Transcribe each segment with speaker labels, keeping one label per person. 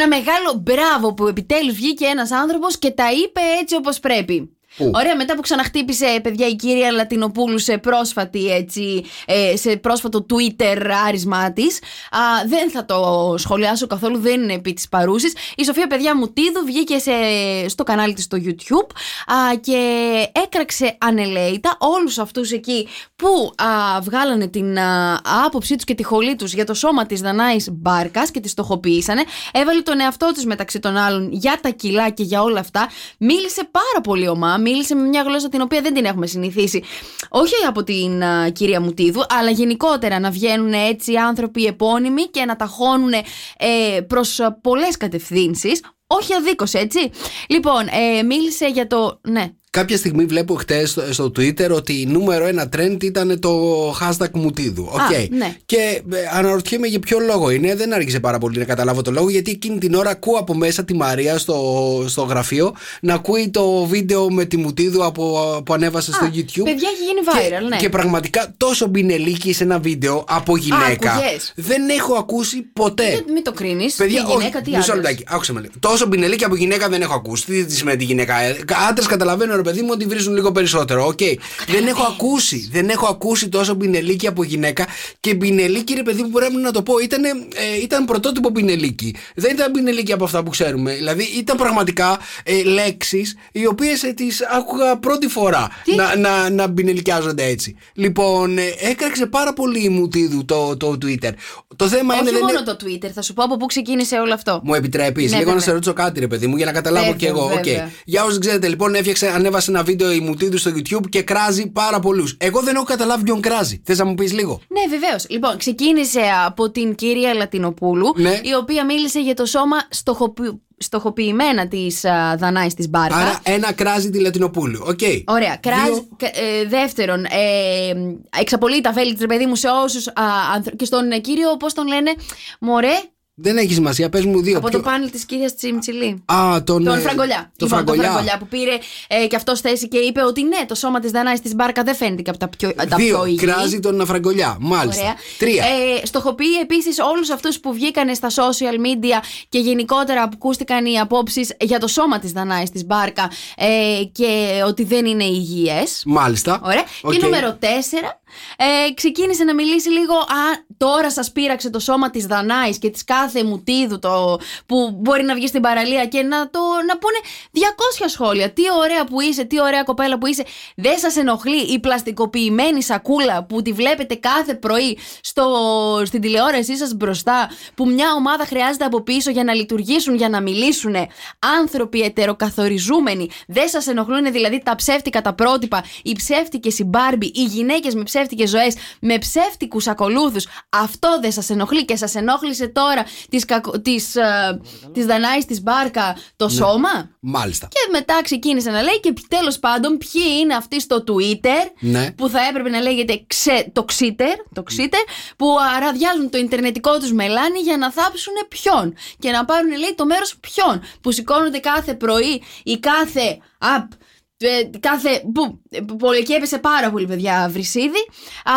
Speaker 1: Ένα μεγάλο μπράβο που επιτέλους βγήκε ένας άνθρωπος και τα είπε έτσι όπως πρέπει. Ωραία, μετά που ξαναχτύπησε παιδιά η κυρία Λατινοπούλου σε πρόσφατη έτσι, ε, σε πρόσφατο Twitter άρισμά της. Δεν θα το σχολιάσω καθόλου, δεν είναι επί της παρούσης. Η Σοφία παιδιά μου τίδου βγήκε σε, στο κανάλι της στο YouTube α, και έκραξε ανελαίητα όλους αυτούς εκεί που α, βγάλανε την α, άποψή τους και τη χολή τους για το σώμα της Δανάης Μπάρκας και τη στοχοποιήσανε. Έβαλε τον εαυτό της μεταξύ των άλλων για τα κιλά και για όλα αυτά. Μίλησε πάρα πολύ ομά μίλησε με μια γλώσσα την οποία δεν την έχουμε συνηθίσει. Όχι από την uh, κυρία Μουτίδου, αλλά γενικότερα να βγαίνουν έτσι άνθρωποι επώνυμοι και να ταχώνουν ε, προς πολλές κατευθύνσεις. Όχι αδίκως έτσι. Λοιπόν, ε, μίλησε για το. Ναι.
Speaker 2: Κάποια στιγμή βλέπω χτες στο, Twitter ότι νούμερο ένα trend ήταν το hashtag Μουτίδου. Okay.
Speaker 1: ναι.
Speaker 2: Και ε, αναρωτιέμαι για ποιο λόγο είναι. Δεν άρχισε πάρα πολύ να καταλάβω το λόγο, γιατί εκείνη την ώρα ακούω από μέσα τη Μαρία στο, στο γραφείο να ακούει το βίντεο με τη Μουτίδου από, που ανέβασε στο YouTube.
Speaker 1: Παιδιά έχει γίνει viral,
Speaker 2: και,
Speaker 1: ναι.
Speaker 2: Και πραγματικά τόσο μπινελίκι σε ένα βίντεο από γυναίκα. Α, δεν έχω ακούσει ποτέ.
Speaker 1: Μην, το κρίνεις. Παιδιά, γυναίκα, τι
Speaker 2: Μισό λεπτάκι, άκουσε με. Τόσο μπινελίκι από γυναίκα δεν έχω ακούσει. Τι σημαίνει τη γυναίκα. Άντρες καταλαβαίνω ρε παιδί μου ότι βρίζουν λίγο περισσότερο. OK. Okay. Δεν έχω ακούσει. Δεν έχω ακούσει τόσο πινελίκι από γυναίκα. Και πινελίκι, ρε παιδί μου, πρέπει να το πω, ήταν, ε, ήταν πρωτότυπο πινελίκι. Δεν ήταν πινελίκι από αυτά που ξέρουμε. Δηλαδή ήταν πραγματικά ε, λέξεις οι οποίες ε, τις άκουγα πρώτη φορά να, να, να πινελικιάζονται έτσι. Λοιπόν, ε, έκραξε πάρα πολύ η Μουτίδου το, το Twitter. Το θέμα
Speaker 1: Όχι
Speaker 2: είναι.
Speaker 1: Όχι μόνο το Twitter, θα σου πω από πού ξεκίνησε όλο αυτό.
Speaker 2: Μου επιτρέπεις ναι, λίγο να σε ρωτήσω κάτι, ρε παιδί μου, για να καταλάβω κι εγώ. Okay. Για όσοι ξέρετε, λοιπόν, έφτιαξε, ανέβασε ένα βίντεο η Μουτίδου στο YouTube και κράζει πάρα πολλούς. Εγώ δεν έχω καταλάβει ποιον κράζει. Θες να μου πεις λίγο;
Speaker 1: Ναι, βεβαίως. Λοιπόν, ξεκίνησε από την κυρία Λατινοπούλου,
Speaker 2: ναι.
Speaker 1: η οποία μίλησε για το σώμα στοχοποιου στοχοποιημένα της Δανάης της Μπάρκα.
Speaker 2: Άρα ένα κράζει τη Λατινοπούλου. Okay.
Speaker 1: Ωραία. Κράζει. Ε, δεύτερον, ε, εξαπολύει τα βέλη της, παιδί μου, σε όσους. και στον ε, κύριο, πώς τον λένε, Μωρέ,
Speaker 2: δεν έχει σημασία, πες μου δύο.
Speaker 1: Από το πάνελ της κυρίας Τσιμτσιλή.
Speaker 2: Α, τον,
Speaker 1: τον Φραγκολιά.
Speaker 2: Τον λοιπόν, Φραγκολιά.
Speaker 1: Φραγκολιά που πήρε ε, και αυτός θέση και είπε ότι ναι, το σώμα της Δανάης της Μπάρκα δεν φαίνεται και από τα πιο, τα
Speaker 2: δύο,
Speaker 1: πιο υγιή.
Speaker 2: Κράζει τον Φραγκολιά. Μάλιστα.
Speaker 1: Ωραία.
Speaker 2: Τρία.
Speaker 1: Ε, στοχοποιεί επίσης όλους αυτούς που βγήκαν στα social media και γενικότερα που ακούστηκαν οι απόψεις για το σώμα της Δανάης της Μπάρκα ε, και ότι δεν είναι υγιές.
Speaker 2: Μάλιστα.
Speaker 1: Ωραία.
Speaker 2: Okay.
Speaker 1: Και νούμερο 4 ε, ξεκίνησε να μιλήσει λίγο Α, τώρα σας πείραξε το σώμα της Δανάης και της κάθε μουτίδου το, που μπορεί να βγει στην παραλία και να, το, να πούνε 200 σχόλια. Τι ωραία που είσαι, τι ωραία κοπέλα που είσαι. Δεν σας ενοχλεί η πλαστικοποιημένη σακούλα που τη βλέπετε κάθε πρωί στο, στην τηλεόρασή σας μπροστά που μια ομάδα χρειάζεται από πίσω για να λειτουργήσουν, για να μιλήσουν. Άνθρωποι ετεροκαθοριζούμενοι. Δεν σας ενοχλούν δηλαδή τα ψεύτικα τα πρότυπα, οι ψεύτικες οι μπάρμπι, οι γυναίκες με ψεύτικες ζωές, με ψεύτικους ακολούθους. Αυτό δεν σας ενοχλεί και σας ενόχλησε τώρα τη της, uh, της Δανάης τη Μπάρκα το ναι. σώμα;
Speaker 2: Μάλιστα.
Speaker 1: Και μετά ξεκίνησε να λέει και τέλος πάντων ποιοι είναι αυτοί στο Twitter
Speaker 2: ναι.
Speaker 1: που θα έπρεπε να λέγεται ξε, το Xiter, το Xiter που αραδιάζουν το ιντερνετικό τους μελάνι για να θάψουν ποιον. Και να πάρουν λέει το μέρος ποιον. Που σηκώνονται κάθε πρωί ή κάθε app ε, κάθε. που, που εκεί έπεσε πάρα πολύ, παιδιά, βρυσίδι. Α,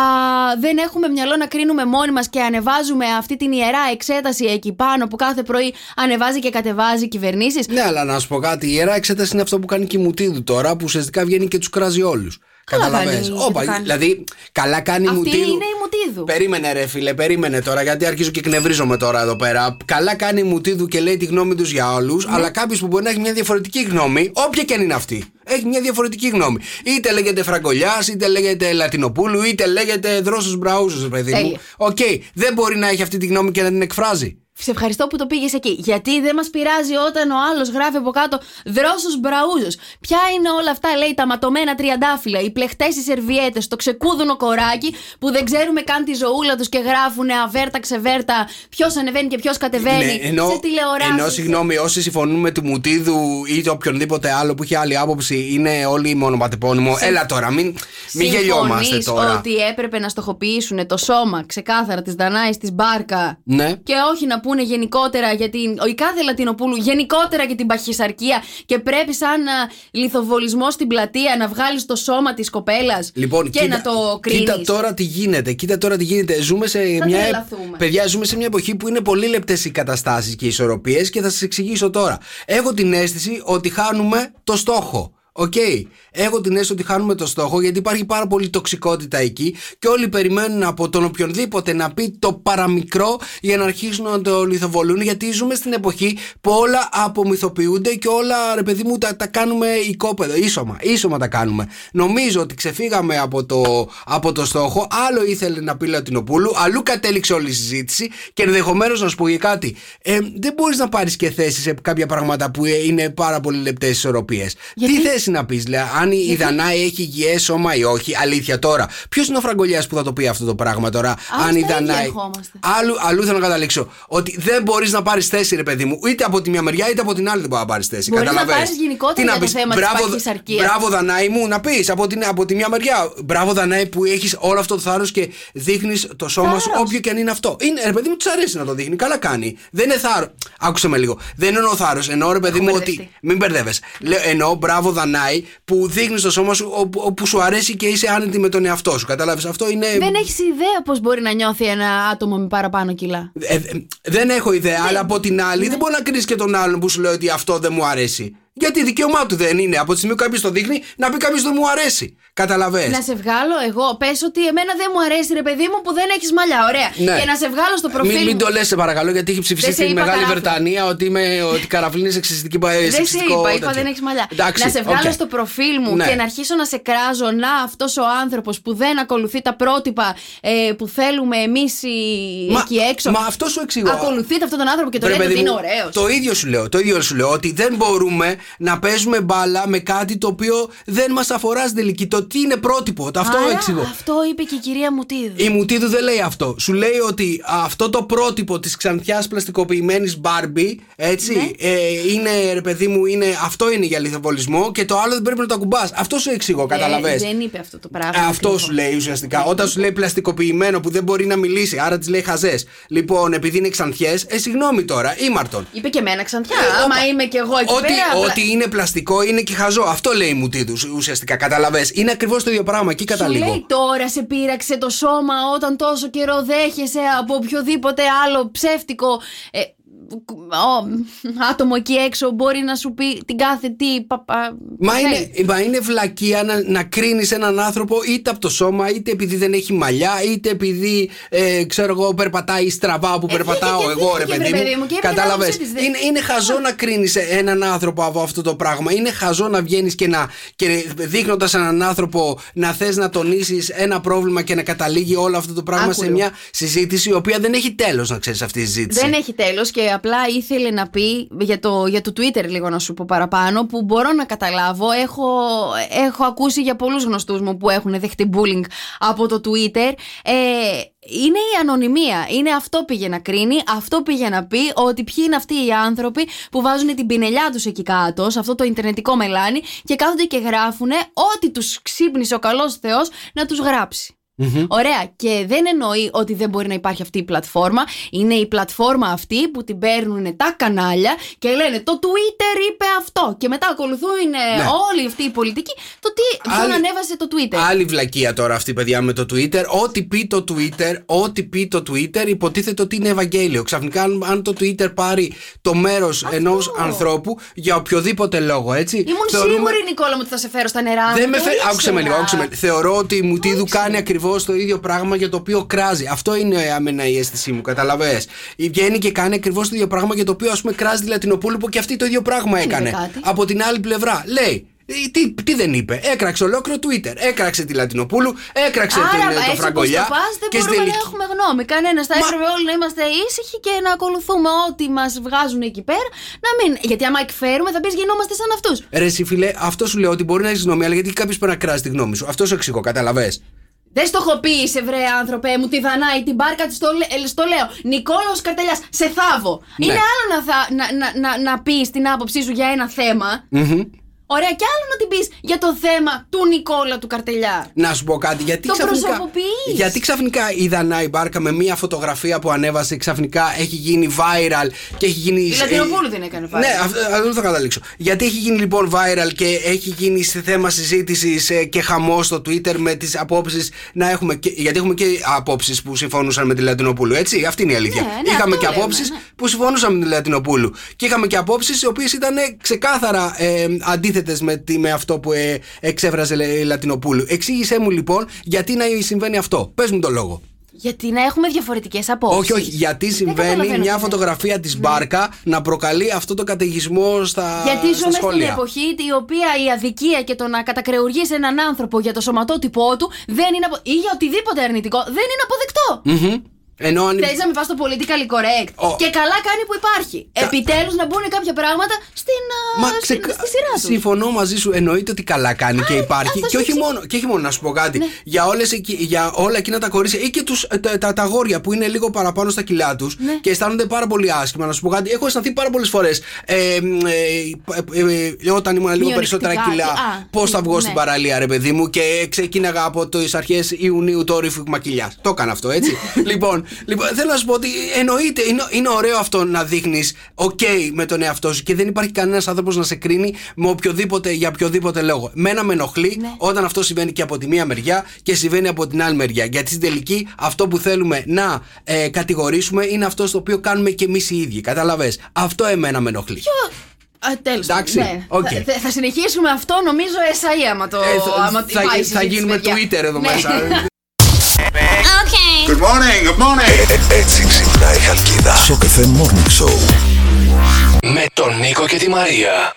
Speaker 1: δεν έχουμε μυαλό να κρίνουμε μόνοι μας και ανεβάζουμε αυτή την ιερά εξέταση εκεί πάνω που κάθε πρωί ανεβάζει και κατεβάζει κυβερνήσεις.
Speaker 2: Ναι, αλλά να σου πω κάτι. Η ιερά εξέταση είναι αυτό που κάνει και η Μουτίδου τώρα, που ουσιαστικά βγαίνει και τους κράζει όλους.
Speaker 1: Καταλαβαίνεις.
Speaker 2: Όπα, δηλαδή, καλά κάνει
Speaker 1: Αυτή
Speaker 2: Μουτίδου.
Speaker 1: είναι η Μουτίδου.
Speaker 2: Περίμενε, ρε φίλε, περίμενε τώρα, γιατί αρχίζω και εκνευρίζομαι τώρα εδώ πέρα. Καλά κάνει η Μουτίδου και λέει τη γνώμη τους για όλους, ναι. αλλά κάποιος που μπορεί να έχει μια διαφορετική γνώμη, όποια και αν είναι αυτή, έχει μια διαφορετική γνώμη. Είτε λέγεται Φραγκολιάς, είτε λέγεται Λατινοπούλου, είτε λέγεται Δρόσος Μπραούζο, παιδί μου. OK, okay. δεν μπορεί να έχει αυτή τη γνώμη και να την εκφράζει.
Speaker 1: Σε ευχαριστώ που το πήγες εκεί. Γιατί δεν μας πειράζει όταν ο άλλος γράφει από κάτω δρόσο μπραούζο. Ποια είναι όλα αυτά, λέει, τα ματωμένα τριαντάφυλλα, οι πλεχτές οι σερβιέτες, το ξεκούδουνο κοράκι που δεν ξέρουμε καν τη ζωούλα τους και γράφουν αβέρτα ξεβέρτα ποιος ανεβαίνει και ποιος κατεβαίνει ναι,
Speaker 2: ενώ,
Speaker 1: σε τηλεοράσεις.
Speaker 2: Ενώ, συγγνώμη, όσοι συμφωνούν με τη Μουτίδου ή οποιονδήποτε άλλο που έχει άλλη άποψη, είναι όλοι μονοπατεπώνυμο. Σε... Έλα τώρα, μην, μην γελιόμαστε τώρα.
Speaker 1: ότι έπρεπε να στοχοποιήσουν το σώμα ξεκάθαρα της Δανάης της Μπάρκα
Speaker 2: ναι.
Speaker 1: και όχι να πούνε γενικότερα για την. Ο η κάθε Λατινοπούλου γενικότερα για την παχυσαρκία και πρέπει σαν α, λιθοβολισμό στην πλατεία να βγάλεις το σώμα της κοπέλας
Speaker 2: Λοιπόν,
Speaker 1: και
Speaker 2: κοίτα,
Speaker 1: να το κρίνεις.
Speaker 2: κοίτα τώρα τι γίνεται. Κοίτα τώρα τι γίνεται. Ζούμε σε μια.
Speaker 1: τρελαθούμε.
Speaker 2: Παιδιά, ζούμε σε μια εποχή που είναι πολύ λεπτές οι καταστάσεις και οι ισορροπίες και θα σας εξηγήσω τώρα. Έχω την αίσθηση ότι χάνουμε το στόχο. Οκ. Έχω την αίσθηση ότι χάνουμε το στόχο γιατί υπάρχει πάρα πολύ τοξικότητα εκεί και όλοι περιμένουν από τον οποιονδήποτε να πει το παραμικρό για να αρχίσουν να το λιθοβολούν. Γιατί ζούμε στην εποχή που όλα απομυθοποιούνται και όλα ρε παιδί μου τα, τα κάνουμε οικόπεδο. Ίσωμα, ίσωμα τα κάνουμε. Νομίζω ότι ξεφύγαμε από το, από το στόχο. Άλλο ήθελε να πει Λατινοπούλου, αλλού κατέληξε όλη η συζήτηση και ενδεχομένως να σου πω και κάτι. Ε, δεν μπορείς να πάρεις και θέση σε κάποια πράγματα που ε, είναι πάρα πολύ λεπτές ισορροπίες. Τι θέση να πεις, λέει, αν η Δανάη έχει υγιές σώμα ή όχι. Αλήθεια τώρα. Ποιος είναι ο Φραγκολιάς που θα το πει αυτό το πράγμα τώρα, αν η
Speaker 1: στα ίδια
Speaker 2: Δανάη.
Speaker 1: ερχόμαστε.
Speaker 2: Αλλού, αλλού θέλω να καταλήξω. Ότι δεν μπορείς να πάρεις θέση, ρε παιδί μου, είτε από τη μια μεριά είτε από την άλλη δεν μπορείς να πάρεις θέση.
Speaker 1: Μπορείς να
Speaker 2: Καταλαβαίνεις.
Speaker 1: πάρεις γενικότερα
Speaker 2: Τι να
Speaker 1: για το
Speaker 2: πεις,
Speaker 1: θέμα της
Speaker 2: μπράβο,
Speaker 1: παχυσαρκίας.
Speaker 2: Μπράβο, Δανάη μου, να πεις από, την, από τη μια μεριά. Μπράβο, Δανάη που έχεις όλο αυτό το θάρρος και δείχνεις το σώμα σου,
Speaker 1: Θάρρος.
Speaker 2: όποιο και αν είναι αυτό. Είναι, ρε παιδί μου, της αρέσει να το δείχνει. Καλά κάνει. Δεν είναι θάρρο. Άκουσε με λίγο. Δεν είναι ο θάρρος. Εννοώ, ρε παιδί
Speaker 1: Έχω
Speaker 2: μου,
Speaker 1: μπερδευτεί.
Speaker 2: ότι. Μην μπερδεύεσαι. Λέω, εννοώ, μπράβο, Δανάη που δείχνεις το σώμα σου όπου, όπου σου αρέσει και είσαι άνετη με τον εαυτό σου. Κατάλαβες. Αυτό είναι.
Speaker 1: Δεν έχεις ιδέα πώς μπορεί να νιώθει ένα άτομο με παραπάνω κιλά.
Speaker 2: Ε, ε, δεν έχω ιδέα, αλλά από την άλλη δεν μπορεί να κρίνεις και τον άλλον που σου λέει ότι αυτό δεν μου αρέσει. Γιατί δικαίωμά του δεν είναι. Από τη στιγμή που κάποιος το δείχνει, να πει κάποιος δεν μου αρέσει. Καταλαβέ.
Speaker 1: Να σε βγάλω εγώ. Πες ότι εμένα δεν μου αρέσει, ρε παιδί μου, που δεν έχεις μαλλιά. Ωραία.
Speaker 2: Ναι.
Speaker 1: Και να σε βγάλω στο προφίλ.
Speaker 2: Μην, μην
Speaker 1: μου.
Speaker 2: το λες, σε παρακαλώ, γιατί έχει ψηφιστεί
Speaker 1: Δεν σε
Speaker 2: στη
Speaker 1: είπα
Speaker 2: Μεγάλη
Speaker 1: καράφλα.
Speaker 2: Βρετανία ότι, είμαι, ότι καραφλή είναι σεξιστική πα-
Speaker 1: Δεν σε
Speaker 2: σεξιστικό
Speaker 1: είπα, είπα
Speaker 2: τέτοιο.
Speaker 1: δεν έχεις μαλλιά.
Speaker 2: Εντάξει,
Speaker 1: να σε βγάλω
Speaker 2: οκ.
Speaker 1: στο προφίλ μου
Speaker 2: Ναι.
Speaker 1: και να αρχίσω να σε κράζω. Να αυτός ο άνθρωπος που δεν ακολουθεί τα πρότυπα ε, που θέλουμε εμείς
Speaker 2: Μα-
Speaker 1: εκεί έξω.
Speaker 2: Μα αυτός σου εξηγώ.
Speaker 1: Ακολουθείτε αυτόν τον άνθρωπο και το
Speaker 2: Βρε,
Speaker 1: λέτε ότι
Speaker 2: παιδί
Speaker 1: είναι
Speaker 2: μου,
Speaker 1: ωραίος.
Speaker 2: Το ίδιο σου λέω. Το ίδιο σου λέω. Ότι δεν μπορούμε να παίζουμε μπάλα με κάτι το οποίο δεν μας αφορά στην τελική. Το τι είναι πρότυπο. Το Αυτό
Speaker 1: Άρα,
Speaker 2: εξηγώ.
Speaker 1: Αυτό είπε και η κυρία Μουτίδου.
Speaker 2: Η Μουτίδου δεν λέει αυτό. Σου λέει ότι αυτό το πρότυπο της ξανθιάς πλαστικοποιημένης Μπάρμπι, έτσι,
Speaker 1: Ναι.
Speaker 2: ε, είναι ρε παιδί μου, είναι, αυτό είναι για λιθοβολισμό και το άλλο δεν πρέπει να το ακουμπάς. Αυτό σου εξηγώ, καταλαβέ.
Speaker 1: Ε, δεν είπε αυτό το πράγμα.
Speaker 2: Αυτό
Speaker 1: ακριβώς.
Speaker 2: σου λέει ουσιαστικά. Όταν σου λέει πλαστικοποιημένο που δεν μπορεί να μιλήσει, άρα της λέει χαζές. Λοιπόν, επειδή είναι ξανθιές, ε, συγγνώμη τώρα, ήμαρτον.
Speaker 1: Είπε και εμένα ξανθιά.
Speaker 2: Ε,
Speaker 1: Άμα
Speaker 2: όπα.
Speaker 1: είμαι κι εγώ εκεί
Speaker 2: Ότι,
Speaker 1: πέρα. Απλά-
Speaker 2: ότι είναι πλαστικό είναι και χαζό. Αυτό λέει η Μουτίδου ουσιαστικά. Καταλαβέ. Είναι ακριβώς το ίδιο πράγμα. Εκεί
Speaker 1: Σου
Speaker 2: καταλήγω.
Speaker 1: λέει τώρα σε πείραξε το σώμα όταν τόσο καιρό δέχεσαι από οποιοδήποτε άλλο ψεύτικο ε, ο, άτομο εκεί έξω μπορεί να σου πει την κάθε τι παπα,
Speaker 2: Μα
Speaker 1: θέλει.
Speaker 2: είναι, μα είναι βλακεία να, να κρίνεις έναν άνθρωπο είτε από το σώμα, είτε επειδή δεν έχει μαλλιά, είτε επειδή ε, ξέρω εγώ περπατάει στραβά που
Speaker 1: Ε,
Speaker 2: περπατάω
Speaker 1: δείχνει και
Speaker 2: εγώ, ρε
Speaker 1: δείχνει,
Speaker 2: παιδί
Speaker 1: ρε
Speaker 2: μου.
Speaker 1: παιδί μου, και έπαιρνε
Speaker 2: Κατάλαβες;
Speaker 1: άποψή της, δεν-
Speaker 2: Είναι, είναι χαζό να κρίνεις έναν άνθρωπο από αυτό το πράγμα. Είναι χαζό να βγαίνεις και, να, και δείχνοντας έναν άνθρωπο να θες να τονίσεις ένα πρόβλημα και να καταλήγει όλο αυτό το πράγμα σε
Speaker 1: Άκουλο.
Speaker 2: μια συζήτηση η οποία δεν έχει τέλος, να ξέρεις αυτή η συζήτηση.
Speaker 1: Δεν έχει τέλος και απλά ήθελε να πει για το, για το Twitter λίγο να σου πω παραπάνω που μπορώ να καταλάβω. Έχω, έχω ακούσει για πολλούς γνωστούς μου που έχουν δεχτεί bullying από το Twitter. Ε, είναι η ανωνυμία. Είναι αυτό πήγε να κρίνει, αυτό πήγε να πει ότι ποιοι είναι αυτοί οι άνθρωποι που βάζουν την πινελιά τους εκεί κάτω, σε αυτό το ιντερνετικό μελάνι και κάθονται και γράφουν ό,τι τους ξύπνησε ο καλός Θεός να τους γράψει. Ωραία. Και δεν εννοεί ότι δεν μπορεί να υπάρχει αυτή η πλατφόρμα. Είναι η πλατφόρμα αυτή που την παίρνουν τα κανάλια και λένε το Twitter είπε αυτό. Και μετά ακολουθούν ε,
Speaker 2: Ναι.
Speaker 1: όλοι αυτοί οι πολιτικοί το τι ποιον
Speaker 2: Άλλη-
Speaker 1: ανέβασε το Twitter.
Speaker 2: Άλλη βλακεία τώρα αυτή, παιδιά, με το Twitter. Ό,τι πει το Twitter, ό,τι πει το Twitter, υποτίθεται ότι είναι Ευαγγέλιο. Ξαφνικά, αν, αν το Twitter πάρει το μέρος ενός ανθρώπου για οποιοδήποτε λόγο, έτσι.
Speaker 1: Ήμουν
Speaker 2: θεωρούμε-
Speaker 1: σίγουρη, Νικόλα μου, ότι θα σε φέρω στα νερά.
Speaker 2: Δεν
Speaker 1: μου,
Speaker 2: με
Speaker 1: το
Speaker 2: φέρει.
Speaker 1: ήξερα.
Speaker 2: Άκουσε με λίγο, άκουσε με. Θεωρώ ότι η Μουτίδου κάνει ακριβώς το ίδιο πράγμα για το οποίο κράζει. Αυτό είναι αμένα η αίσθησή μου, καταλαβέ. Βγαίνει και κάνει ακριβώς το ίδιο πράγμα για το οποίο ας πούμε κράζει τη Λατινοπούλου που και αυτή το ίδιο πράγμα
Speaker 1: είπε
Speaker 2: έκανε.
Speaker 1: κάτι.
Speaker 2: Από την άλλη πλευρά. Λέει. «Ε, Τι, τι δεν είπε, έκραξε ολόκληρο Twitter. Έκραξε τη Λατινοπούλου, έκραξε
Speaker 1: Άρα,
Speaker 2: την, ε,
Speaker 1: έτσι
Speaker 2: το
Speaker 1: όπως
Speaker 2: Φραγκολιά.
Speaker 1: το πας, δεν
Speaker 2: και στη
Speaker 1: μπορούμε να
Speaker 2: τελική-
Speaker 1: έχουμε γνώμη. Κανένας. Θα
Speaker 2: Μα-
Speaker 1: έπρεπε όλοι να είμαστε ήσυχοι και να ακολουθούμε ό,τι μας βγάζουν εκεί πέρα. Να μην. Γιατί άμα εκφέρουμε, θα πεις γινόμαστε σαν αυτούς.
Speaker 2: Ρε εσύ φίλε, αυτό σου λέω ότι μπορεί να έχεις γνώμη, αλλά γιατί κάποιος πρέπει να κράζει τη γνώμη σου. Αυτό σου εξηγώ, καταλαβέ.
Speaker 1: Δεν στοχοποίησε, βρε άνθρωπε μου, τη Δανάη, την μπάρκα της. Στο, λέ- στο λέω. Νικόλαο Καρτελιάς, σε θάβω.
Speaker 2: Ναι.
Speaker 1: Είναι άλλο να, θα, να, να, να, να πεις την άποψή σου για ένα θέμα. Ωραία, και άλλο να την πεις για το θέμα του Νικόλα του Καρτελιά.
Speaker 2: Να σου πω κάτι, γιατί
Speaker 1: Το
Speaker 2: ξαφνικά.
Speaker 1: προσωποποιείς.
Speaker 2: Γιατί ξαφνικά η Δανάη Μπάρκα με μία φωτογραφία που ανέβασε ξαφνικά έχει γίνει viral και έχει γίνει.
Speaker 1: Η Λατινοπούλου την έκανε viral.
Speaker 2: Ναι, αυτό αυτό θα καταλήξω. Γιατί έχει γίνει λοιπόν viral και έχει γίνει σε θέμα συζήτησης και χαμό στο Twitter με τις απόψεις να έχουμε. Και, γιατί έχουμε και απόψεις που συμφωνούσαν με τη Λατινοπούλου, έτσι; Αυτή είναι η αλήθεια.
Speaker 1: Ναι, ναι,
Speaker 2: είχαμε
Speaker 1: αυτό
Speaker 2: και
Speaker 1: λέμε,
Speaker 2: απόψεις
Speaker 1: ναι.
Speaker 2: που συμφωνούσαν με τη Λατινοπούλου. Και είχαμε και απόψεις οι οποίες ήταν ξεκάθαρα ε, αντίθετες με, τη- με αυτό που ε, εξέφραζε η Λατινοπούλου. Εξήγησέ μου λοιπόν γιατί να συμβαίνει αυτό. Πες μου το λόγο.
Speaker 1: Γιατί να έχουμε διαφορετικές απόψεις.
Speaker 2: Όχι, όχι. Γιατί συμβαίνει
Speaker 1: καταλαβαίνω
Speaker 2: μια
Speaker 1: τι
Speaker 2: φωτογραφία της Μπάρκα να προκαλεί αυτό το καταιγισμό στα,
Speaker 1: Γιατί
Speaker 2: στα
Speaker 1: ζούμε στην
Speaker 2: σχόλια.
Speaker 1: εποχή η οποία η αδικία και το να κατακρεουργείς έναν άνθρωπο για το σωματότυπό του δεν είναι απο... ή για οτιδήποτε αρνητικό δεν είναι αποδεκτό.
Speaker 2: Μμμ. Ενώ αν.
Speaker 1: Θες να με πας στο politically correct.
Speaker 2: Ο-
Speaker 1: Και καλά κάνει που υπάρχει. Επιτέλους να μπουν κάποια πράγματα στην, α,
Speaker 2: Μα
Speaker 1: στην-
Speaker 2: ξεκα-
Speaker 1: στη σειρά τους.
Speaker 2: Συμφωνώ μαζί σου. Εννοείται ότι καλά κάνει και υπάρχει.
Speaker 1: αυτό
Speaker 2: Και
Speaker 1: σου
Speaker 2: όχι,
Speaker 1: εξηγεί.
Speaker 2: μόνο, και όχι μόνο να σου πω κάτι.
Speaker 1: Ναι.
Speaker 2: Για, όλες, εκεί- για όλα εκείνα τα κορίτσια ή και τους, τα, τα, τα αγόρια που είναι λίγο παραπάνω στα κιλά τους
Speaker 1: Ναι.
Speaker 2: και αισθάνονται πάρα πολύ άσχημα. Να σου πω κάτι. Έχω αισθανθεί πάρα πολλές φορές ε, ε, ε, ε, όταν ήμουν λίγο
Speaker 1: Μειονεκτικά
Speaker 2: περισσότερα
Speaker 1: και-
Speaker 2: κιλά.
Speaker 1: α,
Speaker 2: Πώς θα βγω
Speaker 1: ναι.
Speaker 2: στην παραλία, ρε παιδί μου, και ξεκίναγα από τις αρχές Ιουνίου το ρήφι μακιλιά. Το έκανα αυτό, έτσι. λοιπόν, λοιπόν, θέλω να σου πω ότι εννοείται, είναι, είναι ωραίο αυτό να δείχνεις OK με τον εαυτό σου και δεν υπάρχει κανένας άνθρωπος να σε κρίνει με οποιοδήποτε, για οποιοδήποτε λόγο. Μένα με ενοχλεί
Speaker 1: Ναι.
Speaker 2: όταν αυτό συμβαίνει και από τη μία μεριά και συμβαίνει από την άλλη μεριά. Γιατί στην τελική αυτό που θέλουμε να ε, κατηγορήσουμε είναι αυτό στο οποίο κάνουμε και εμείς οι ίδιοι. Καταλαβες. Αυτό εμένα με ενοχλεί.
Speaker 1: Α, τέλος.
Speaker 2: Εντάξει,
Speaker 1: Ναι.
Speaker 2: οκ.
Speaker 1: Θα, θα- θα συνεχίσουμε αυτό νομίζω ες αεί άμα το.
Speaker 2: Ε, θα,
Speaker 1: άμα
Speaker 2: θα,
Speaker 1: πάει η
Speaker 2: θα
Speaker 1: συζήτηση,
Speaker 2: γίνουμε
Speaker 1: παιδιά.
Speaker 2: Twitter εδώ
Speaker 1: Ναι.
Speaker 2: μέσα.
Speaker 3: Good morning, good morning.
Speaker 4: Έτσι ξυπνάει η Χαλκίδα. Σοκ FM Morning Show.
Speaker 5: Με τον Νίκο και τη Μαρία.